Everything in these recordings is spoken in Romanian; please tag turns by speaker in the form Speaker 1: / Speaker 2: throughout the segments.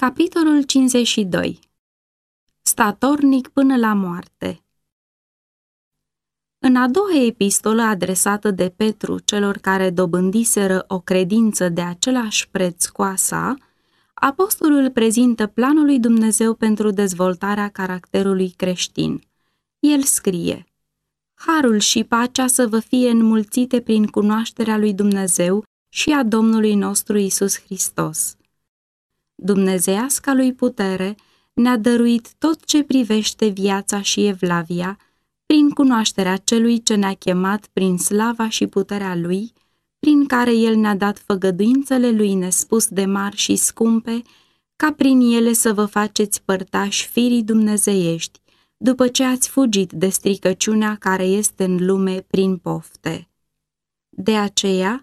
Speaker 1: Capitolul 52 Statornic până la moarte În a doua epistolă adresată de Petru celor care dobândiseră o credință de același preț cu a sa, apostolul prezintă planul lui Dumnezeu pentru dezvoltarea caracterului creștin. El scrie Harul și pacea să vă fie înmulțite prin cunoașterea lui Dumnezeu și a Domnului nostru Isus Hristos. Dumnezeiasca lui putere ne-a dăruit tot ce privește viața și evlavia, prin cunoașterea celui ce ne-a chemat prin slava și puterea lui, prin care el ne-a dat făgăduințele lui nespus de mari și scumpe, ca prin ele să vă faceți părtași firii dumnezeiești, după ce ați fugit de stricăciunea care este în lume prin pofte. De aceea,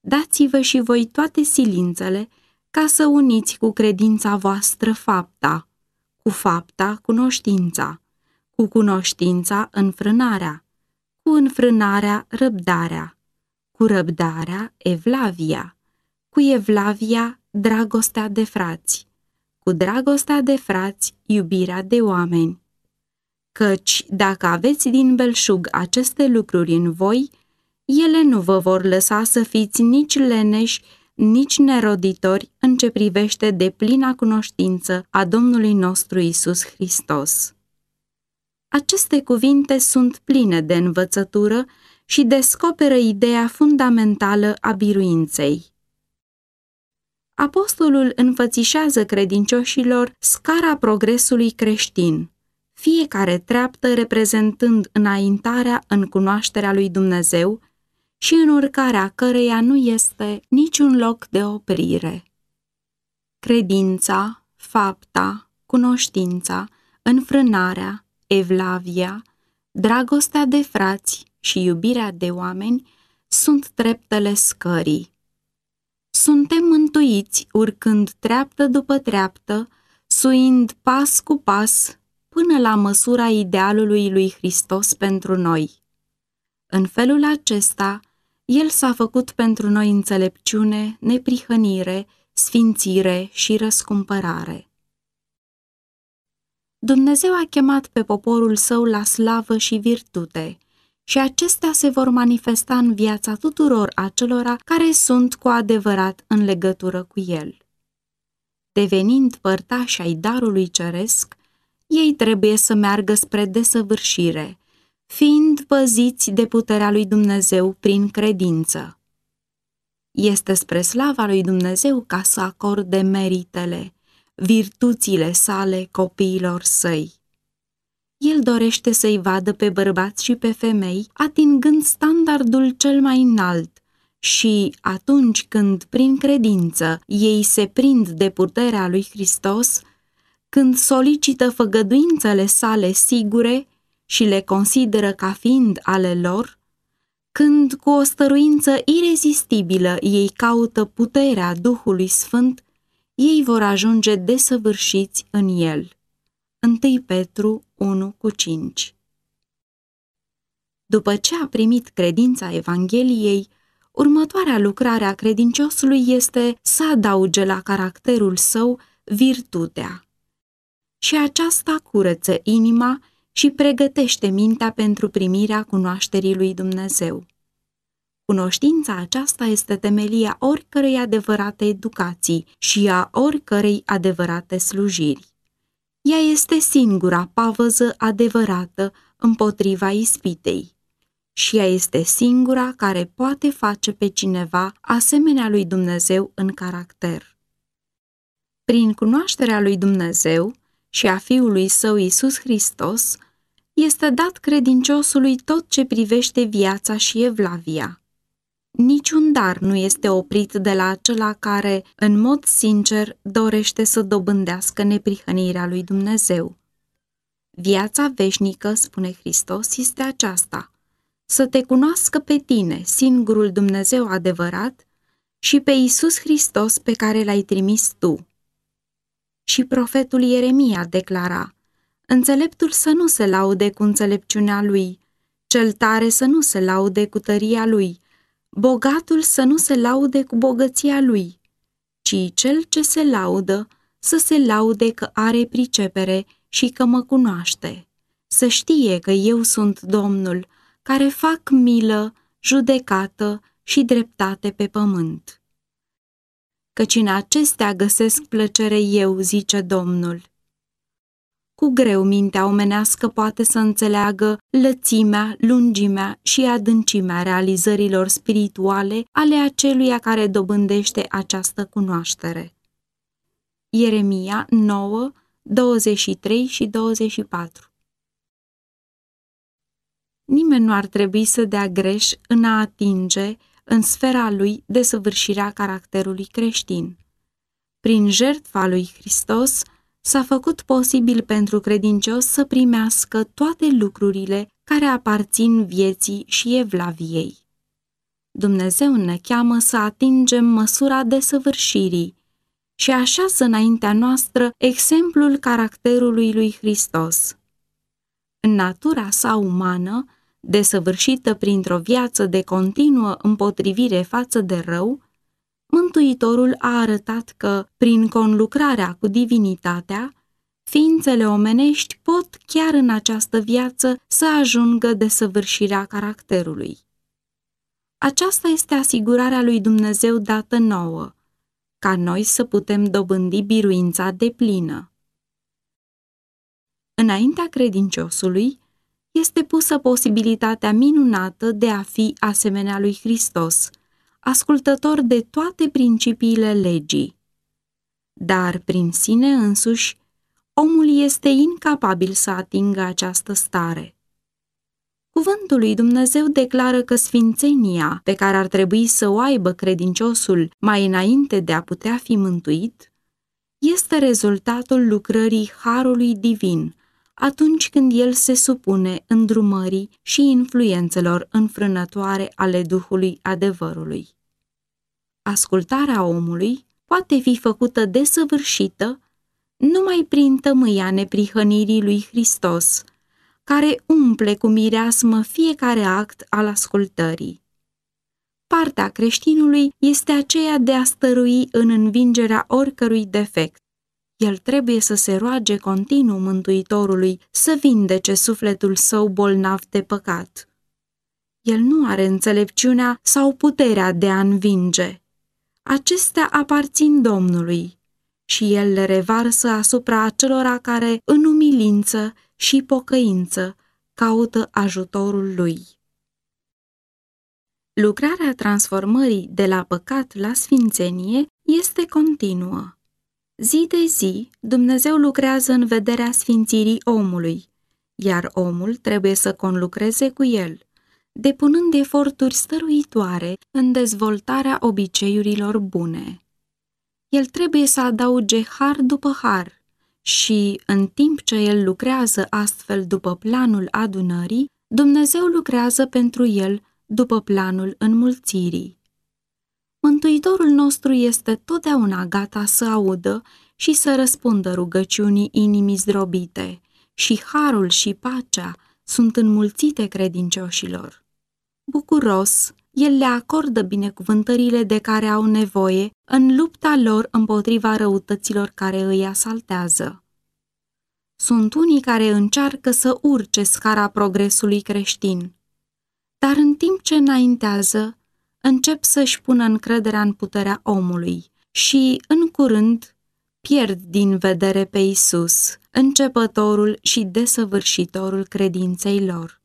Speaker 1: dați-vă și voi toate silințele ca să uniți cu credința voastră fapta, cu fapta cunoștința, cu cunoștința înfrânarea, cu înfrânarea răbdarea, cu răbdarea evlavia, cu evlavia dragostea de frați, cu dragostea de frați iubirea de oameni. Căci dacă aveți din belșug aceste lucruri în voi, ele nu vă vor lăsa să fiți nici leneși, nici neroditori în ce privește de plina cunoștință a Domnului nostru Isus Hristos. Aceste cuvinte sunt pline de învățătură și descoperă ideea fundamentală a biruinței. Apostolul înfățișează credincioșilor scara progresului creștin, fiecare treaptă reprezentând înaintarea în cunoașterea lui Dumnezeu și în urcarea căreia nu este niciun loc de oprire. Credința, fapta, cunoștința, înfrânarea, evlavia, dragostea de frați și iubirea de oameni sunt treptele scării. Suntem mântuiți urcând treaptă după treaptă, suind pas cu pas până la măsura idealului lui Hristos pentru noi. În felul acesta, El s-a făcut pentru noi înțelepciune, neprihănire, sfințire și răscumpărare. Dumnezeu a chemat pe poporul său la slavă și virtute și acestea se vor manifesta în viața tuturor acelora care sunt cu adevărat în legătură cu El. Devenind părtași ai darului ceresc, ei trebuie să meargă spre desăvârșire, fiind păziți de puterea lui Dumnezeu prin credință. Este spre slava lui Dumnezeu ca să acorde meritele, virtuțile sale copiilor săi. El dorește să-i vadă pe bărbați și pe femei atingând standardul cel mai înalt și atunci când, prin credință, ei se prind de puterea lui Hristos, când solicită făgăduințele sale sigure și le consideră ca fiind ale lor, când cu o stăruință irezistibilă ei caută puterea Duhului Sfânt, ei vor ajunge desăvârșiți în el. 1 Petru 1 cu 5 După ce a primit credința Evangheliei, următoarea lucrare a credinciosului este să adauge la caracterul său virtutea și aceasta curăță inima și pregătește mintea pentru primirea cunoașterii lui Dumnezeu. Cunoștința aceasta este temelia oricărei adevărate educații și a oricărei adevărate slujiri. Ea este singura pavăză adevărată împotriva ispitei și ea este singura care poate face pe cineva asemenea lui Dumnezeu în caracter. Prin cunoașterea lui Dumnezeu, și a Fiului Său Isus Hristos, este dat credinciosului tot ce privește viața și evlavia. Niciun dar nu este oprit de la acela care, în mod sincer, dorește să dobândească neprihănirea lui Dumnezeu. Viața veșnică, spune Hristos, este aceasta, să te cunoască pe tine, singurul Dumnezeu adevărat, și pe Isus Hristos pe care l-ai trimis tu. Și profetul Ieremia declara, Înțeleptul să nu se laude cu înțelepciunea lui, cel tare să nu se laude cu tăria lui, bogatul să nu se laude cu bogăția lui, ci cel ce se laudă să se laude că are pricepere și că mă cunoaște, să știe că eu sunt Domnul, care fac milă, judecată și dreptate pe pământ. Căci în acestea găsesc plăcere eu, zice Domnul. Cu greu mintea omenească poate să înțeleagă lățimea, lungimea și adâncimea realizărilor spirituale ale aceluia care dobândește această cunoaștere. Ieremia 9, 23 și 24 Nimeni nu ar trebui să dea greș în a atinge, în sfera lui, desăvârșirea caracterului creștin. Prin jertfa lui Hristos s-a făcut posibil pentru credincios să primească toate lucrurile care aparțin vieții și evlaviei. Dumnezeu ne cheamă să atingem măsura desăvârșirii și așează înaintea noastră exemplul caracterului lui Hristos. În natura sa umană, desăvârșită printr-o viață de continuă împotrivire față de rău, Mântuitorul a arătat că, prin conlucrarea cu divinitatea, ființele omenești pot chiar în această viață să ajungă de săvârșirea caracterului. Aceasta este asigurarea lui Dumnezeu dată nouă, ca noi să putem dobândi biruința de plină. Înaintea credinciosului este pusă posibilitatea minunată de a fi asemenea lui Hristos, ascultător de toate principiile legii. Dar prin sine însuși, omul este incapabil să atingă această stare. Cuvântul lui Dumnezeu declară că sfințenia pe care ar trebui să o aibă credinciosul mai înainte de a putea fi mântuit, este rezultatul lucrării Harului Divin, atunci când el se supune îndrumării și influențelor înfrânătoare ale Duhului adevărului. Ascultarea omului poate fi făcută desăvârșită numai prin tămâia neprihănirii lui Hristos, care umple cu mireasmă fiecare act al ascultării. Partea creștinului este aceea de a stărui în învingerea oricărui defect. El trebuie să se roage continuu Mântuitorului să vindece sufletul său bolnav de păcat. El nu are înțelepciunea sau puterea de a învinge. Acestea aparțin Domnului și El le revarsă asupra acelora care, în umilință și pocăință, caută ajutorul Lui. Lucrarea transformării de la păcat la sfințenie este continuă. Zi de zi, Dumnezeu lucrează în vederea sfințirii omului, iar omul trebuie să conlucreze cu el, depunând eforturi stăruitoare în dezvoltarea obiceiurilor bune. El trebuie să adauge har după har și, în timp ce el lucrează astfel după planul adunării, Dumnezeu lucrează pentru el după planul înmulțirii. Mântuitorul nostru este totdeauna gata să audă și să răspundă rugăciunii inimii zdrobite și harul și pacea sunt înmulțite credincioșilor. Bucuros, el le acordă binecuvântările de care au nevoie în lupta lor împotriva răutăților care îi asaltează. Sunt unii care încearcă să urce scara progresului creștin, dar în timp ce înaintează, încep să-și pună încrederea în puterea omului și, în curând, pierd din vedere pe Isus, începătorul și desăvârșitorul credinței lor.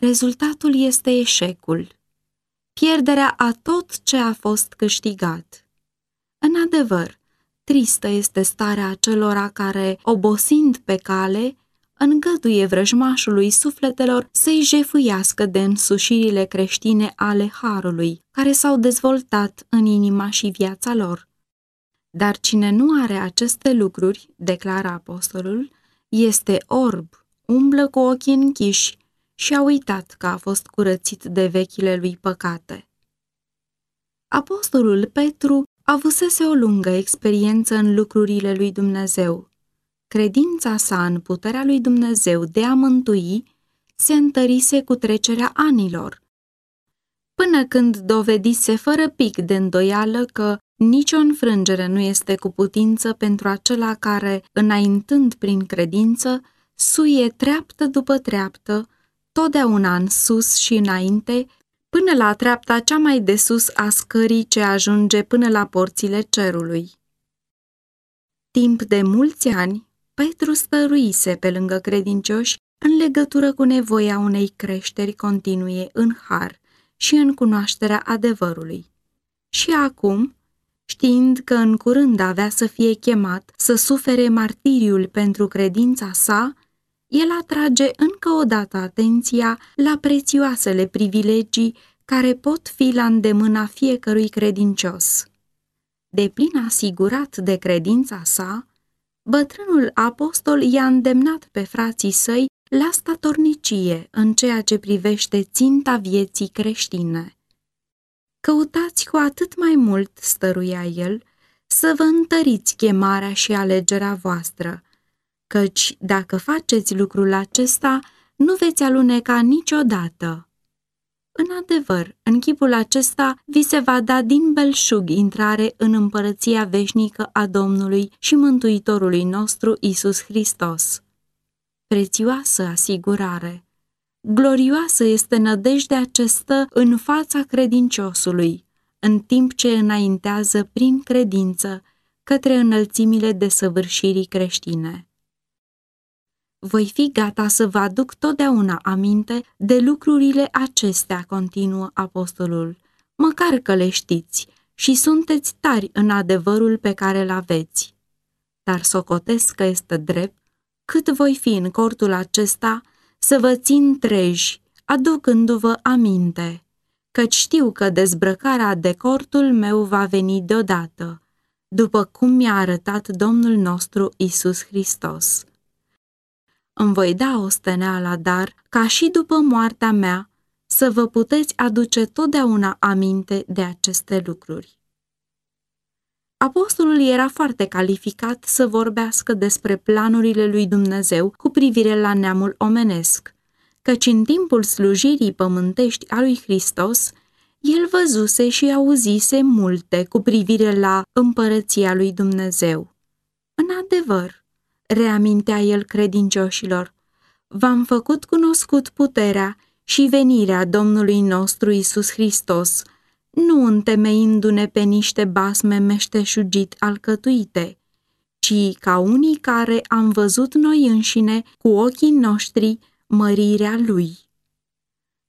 Speaker 1: Rezultatul este eșecul, pierderea a tot ce a fost câștigat. În adevăr, tristă este starea acelora care, obosind pe cale, îngăduie vrăjmașului sufletelor să-i jefuiască de însușirile creștine ale Harului, care s-au dezvoltat în inima și viața lor. Dar cine nu are aceste lucruri, declară apostolul, este orb, umblă cu ochii închiși și a uitat că a fost curățit de vechile lui păcate. Apostolul Petru avusese o lungă experiență în lucrurile lui Dumnezeu Credința sa în puterea lui Dumnezeu de a mântui se întărise cu trecerea anilor, până când dovedise fără pic de îndoială că Nici o înfrângere nu este cu putință pentru acela care, înaintând prin credință, suie treaptă după treaptă, totdeauna în sus și înainte, până la treapta cea mai de sus a scării ce ajunge până la porțile cerului. Timp de mulți ani, Petru stăruise pe lângă credincioși în legătură cu nevoia unei creșteri continue în har și în cunoașterea adevărului. Și acum, știind că în curând avea să fie chemat să sufere martiriul pentru credința sa, el atrage încă o dată atenția la prețioasele privilegii care pot fi la îndemâna fiecărui credincios. De plin asigurat de credința sa, bătrânul apostol i-a îndemnat pe frații săi la statornicie în ceea ce privește ținta vieții creștine. Căutați cu atât mai mult, stăruia el, să vă întăriți chemarea și alegerea voastră, căci dacă faceți lucrul acesta, nu veți aluneca niciodată. În adevăr, în chipul acesta vi se va da din belșug intrare în împărăția veșnică a Domnului și Mântuitorului nostru Isus Hristos. Prețioasă asigurare! Glorioasă este nădejdea ce stă în fața credinciosului, în timp ce înaintează prin credință către înălțimile desăvârșirii creștine. Voi fi gata să vă aduc totdeauna aminte de lucrurile acestea, continuă apostolul, măcar că le știți și sunteți tari în adevărul pe care îl aveți. Dar socotesc că este drept, cât voi fi în cortul acesta, să vă țin treji, aducându-vă aminte, căci știu că dezbrăcarea de cortul meu va veni deodată, după cum mi-a arătat Domnul nostru Isus Hristos. Îmi voi da o steneală, dar, ca și după moartea mea, să vă puteți aduce totdeauna aminte de aceste lucruri. Apostolul era foarte calificat să vorbească despre planurile lui Dumnezeu cu privire la neamul omenesc, căci în timpul slujirii pământești a lui Hristos, el văzuse și auzise multe cu privire la împărăția lui Dumnezeu. În adevăr, reamintea el credincioșilor, v-am făcut cunoscut puterea și venirea Domnului nostru Isus Hristos, nu întemeindu-ne pe niște basme meșteșugit alcătuite, ci ca unii care am văzut noi înșine cu ochii noștri mărirea Lui.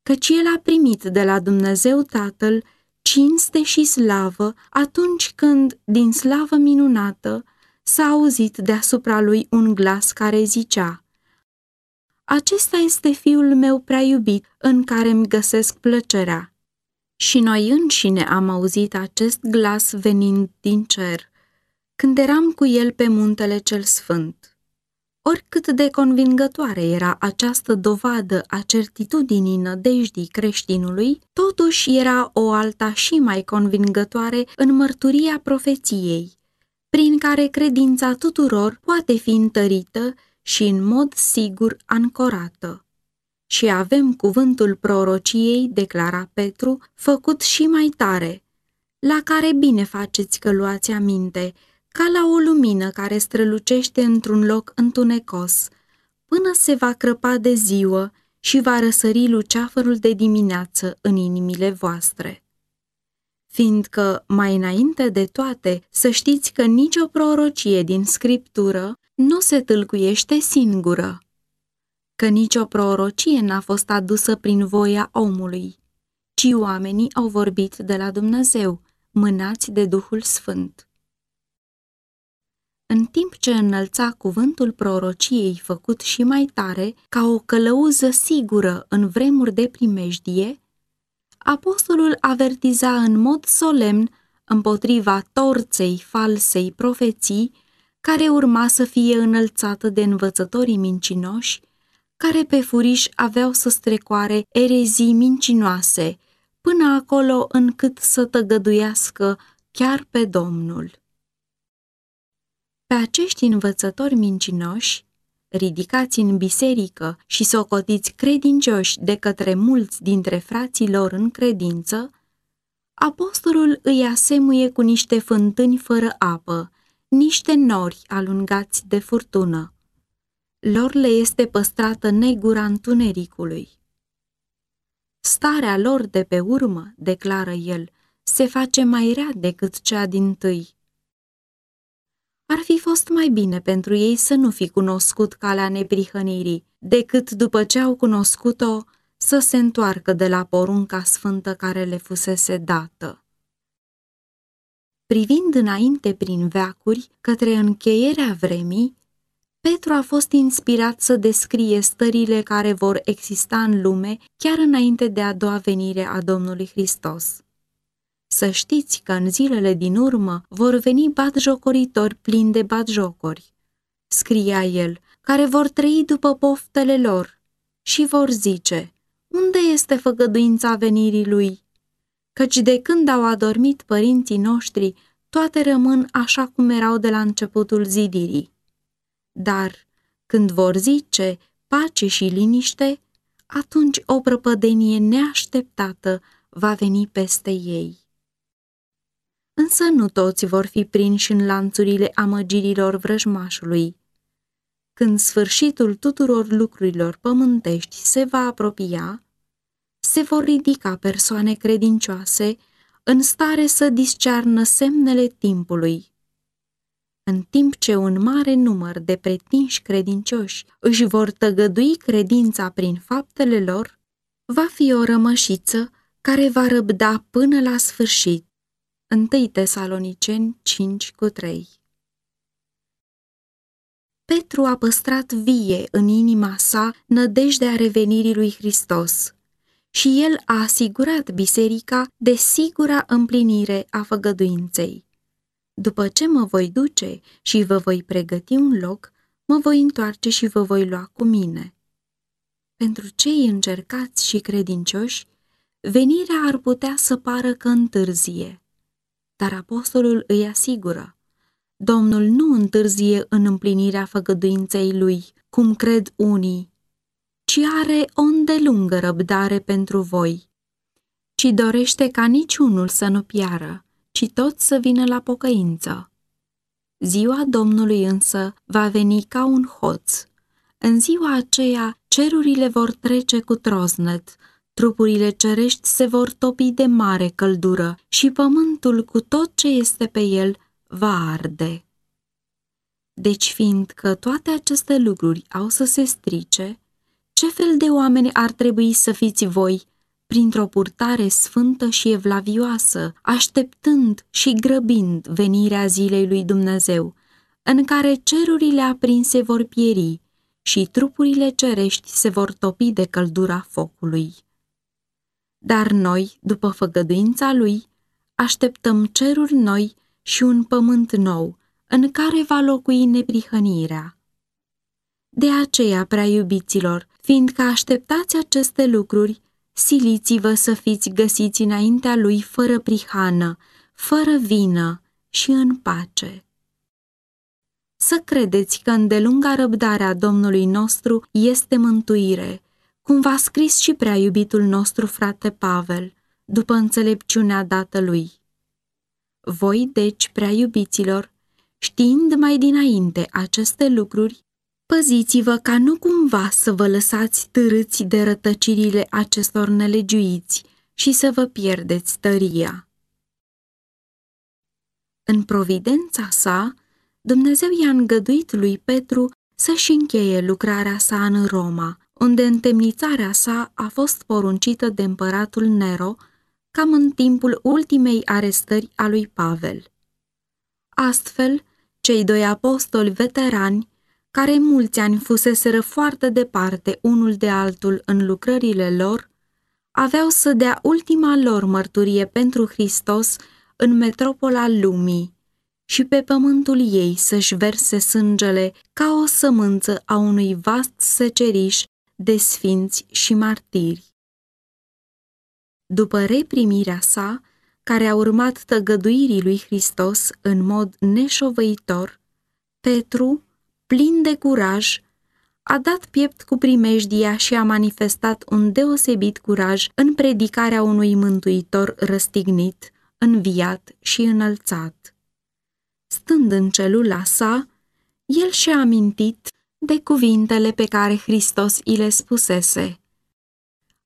Speaker 1: Căci El a primit de la Dumnezeu Tatăl cinste și slavă atunci când, din slavă minunată, s-a auzit deasupra lui un glas care zicea Acesta este fiul meu prea iubit, în care îmi găsesc plăcerea și noi înșine am auzit acest glas venind din cer, când eram cu el pe muntele cel sfânt. Oricât de convingătoare era această dovadă a certitudinii nădejdii creștinului, totuși era o alta și mai convingătoare în mărturia profeției, prin care credința tuturor poate fi întărită și în mod sigur ancorată și avem cuvântul prorociei, declara Petru, făcut și mai tare, la care bine faceți că luați aminte, ca la o lumină care strălucește într-un loc întunecos, până se va crăpa de ziua și va răsări luceafărul de dimineață în inimile voastre. Fiindcă, mai înainte de toate, să știți că nicio prorocie din Scriptură nu se tâlcuiește singură, că nicio prorocie n-a fost adusă prin voia omului, ci oamenii au vorbit de la Dumnezeu, mânați de Duhul Sfânt. În timp ce înălța cuvântul prorociei făcut și mai tare, ca o călăuză sigură în vremuri de primejdie, apostolul avertiza în mod solemn împotriva torței falsei profeții care urma să fie înălțată de învățătorii mincinoși care pe furiș aveau să strecoare erezii mincinoase, până acolo încât să tăgăduiască chiar pe Domnul. Pe acești învățători mincinoși, ridicați în biserică și socotiți credincioși de către mulți dintre frații lor în credință, apostolul îi asemuie cu niște fântâni fără apă, niște nori alungați de furtună. Lor le este păstrată negura întunericului. Starea lor de pe urmă, declară el, se face mai rea decât cea din tâi. Ar fi fost mai bine pentru ei să nu fi cunoscut calea neprihănirii, decât după ce au cunoscut-o să se întoarcă de la porunca sfântă care le fusese dată. Privind înainte prin veacuri către încheierea vremii, Petru a fost inspirat să descrie stările care vor exista în lume chiar înainte de a doua venire a Domnului Hristos. Să știți că în zilele din urmă vor veni batjocoritori plini de batjocori, scria el, care vor trăi după poftele lor și vor zice, unde este făgăduința venirii lui? Căci de când au adormit părinții noștri, toate rămân așa cum erau de la începutul zidirii. Dar când vor zice pace și liniște, atunci o prăpădenie neașteptată va veni peste ei. Însă nu toți vor fi prinși în lanțurile amăgirilor vrăjmașului. Când sfârșitul tuturor lucrurilor pământești se va apropia, se vor ridica persoane credincioase în stare să discearnă semnele timpului în timp ce un mare număr de pretinși credincioși își vor tăgădui credința prin faptele lor, va fi o rămășiță care va răbda până la sfârșit. 1 Tesaloniceni 5 cu 3 Petru a păstrat vie în inima sa nădejdea revenirii lui Hristos și el a asigurat biserica de sigura împlinire a făgăduinței. După ce mă voi duce și vă voi pregăti un loc, mă voi întoarce și vă voi lua cu mine. Pentru cei încercați și credincioși, venirea ar putea să pară că întârzie, dar apostolul îi asigură, Domnul nu întârzie în împlinirea făgăduinței lui, cum cred unii, ci are o îndelungă răbdare pentru voi, ci dorește ca niciunul să nu piară, ci toți să vină la pocăință. Ziua Domnului însă va veni ca un hoț. În ziua aceea cerurile vor trece cu troznet, trupurile cerești se vor topi de mare căldură și pământul cu tot ce este pe el va arde. Deci fiindcă toate aceste lucruri au să se strice, ce fel de oameni ar trebui să fiți voi printr-o purtare sfântă și evlavioasă, așteptând și grăbind venirea zilei lui Dumnezeu, în care cerurile aprinse vor pieri și trupurile cerești se vor topi de căldura focului. Dar noi, după făgăduința lui, așteptăm ceruri noi și un pământ nou, în care va locui neprihănirea. De aceea, prea iubiților, fiindcă așteptați aceste lucruri, siliți-vă să fiți găsiți înaintea lui fără prihană, fără vină și în pace. Să credeți că îndelunga răbdarea Domnului nostru este mântuire, cum v-a scris și prea iubitul nostru frate Pavel, după înțelepciunea dată lui. Voi, deci, prea iubiților, știind mai dinainte aceste lucruri, Păziți-vă ca nu cumva să vă lăsați târâți de rătăcirile acestor nelegiuiți și să vă pierdeți tăria. În providența sa, Dumnezeu i-a îngăduit lui Petru să-și încheie lucrarea sa în Roma, unde întemnițarea sa a fost poruncită de împăratul Nero, cam în timpul ultimei arestări a lui Pavel. Astfel, cei doi apostoli veterani care mulți ani fuseseră foarte departe unul de altul în lucrările lor, aveau să dea ultima lor mărturie pentru Hristos în metropola lumii și pe pământul ei să-și verse sângele ca o sămânță a unui vast seceriș de sfinți și martiri. După reprimirea sa, care a urmat tăgăduirii lui Hristos în mod neșovăitor, Petru, plin de curaj, a dat piept cu primejdia și a manifestat un deosebit curaj în predicarea unui mântuitor răstignit, înviat și înălțat. Stând în celula sa, el și-a amintit de cuvintele pe care Hristos îi le spusese.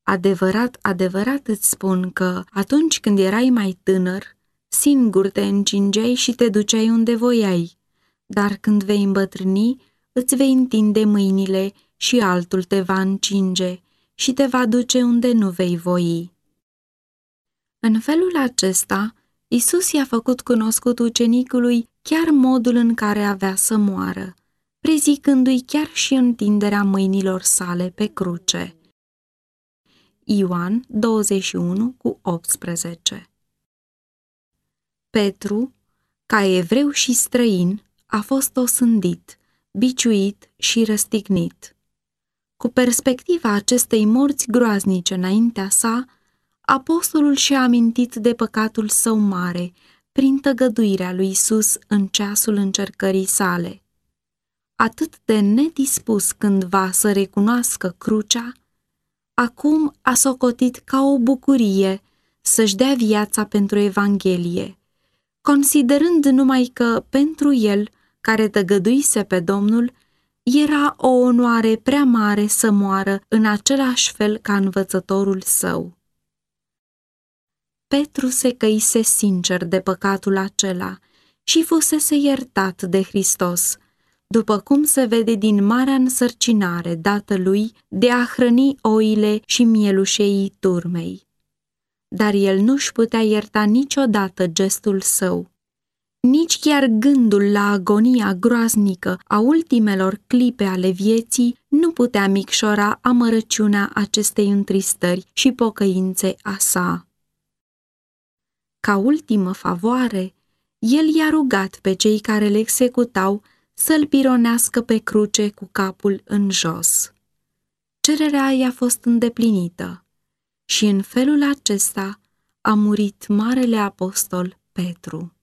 Speaker 1: Adevărat, adevărat îți spun că atunci când erai mai tânăr, singur te încingeai și te duceai unde voiai, dar când vei îmbătrâni, îți vei întinde mâinile și altul te va încinge și te va duce unde nu vei voi. În felul acesta, Isus i-a făcut cunoscut ucenicului chiar modul în care avea să moară, prezicându-i chiar și întinderea mâinilor sale pe cruce. Ioan 21 cu 18 Petru, ca evreu și străin, a fost osândit, biciuit și răstignit. Cu perspectiva acestei morți groaznice înaintea sa, apostolul și-a amintit de păcatul său mare, prin tăgăduirea lui Isus în ceasul încercării sale. Atât de nedispus cândva să recunoască crucea, acum a socotit ca o bucurie să-și dea viața pentru Evanghelie, considerând numai că pentru el, care tăgăduise pe Domnul, era o onoare prea mare să moară în același fel ca învățătorul său. Petru se căise sincer de păcatul acela și fusese iertat de Hristos, după cum se vede din marea însărcinare dată lui de a hrăni oile și mielușeii turmei. Dar el nu-și putea ierta niciodată gestul său. Nici chiar gândul la agonia groaznică a ultimelor clipe ale vieții nu putea micșora amărăciunea acestei întristări și pocăințe a sa. Ca ultimă favoare, el i-a rugat pe cei care le executau să-l pironească pe cruce cu capul în jos. Cererea i-a fost îndeplinită și în felul acesta a murit Marele Apostol Petru.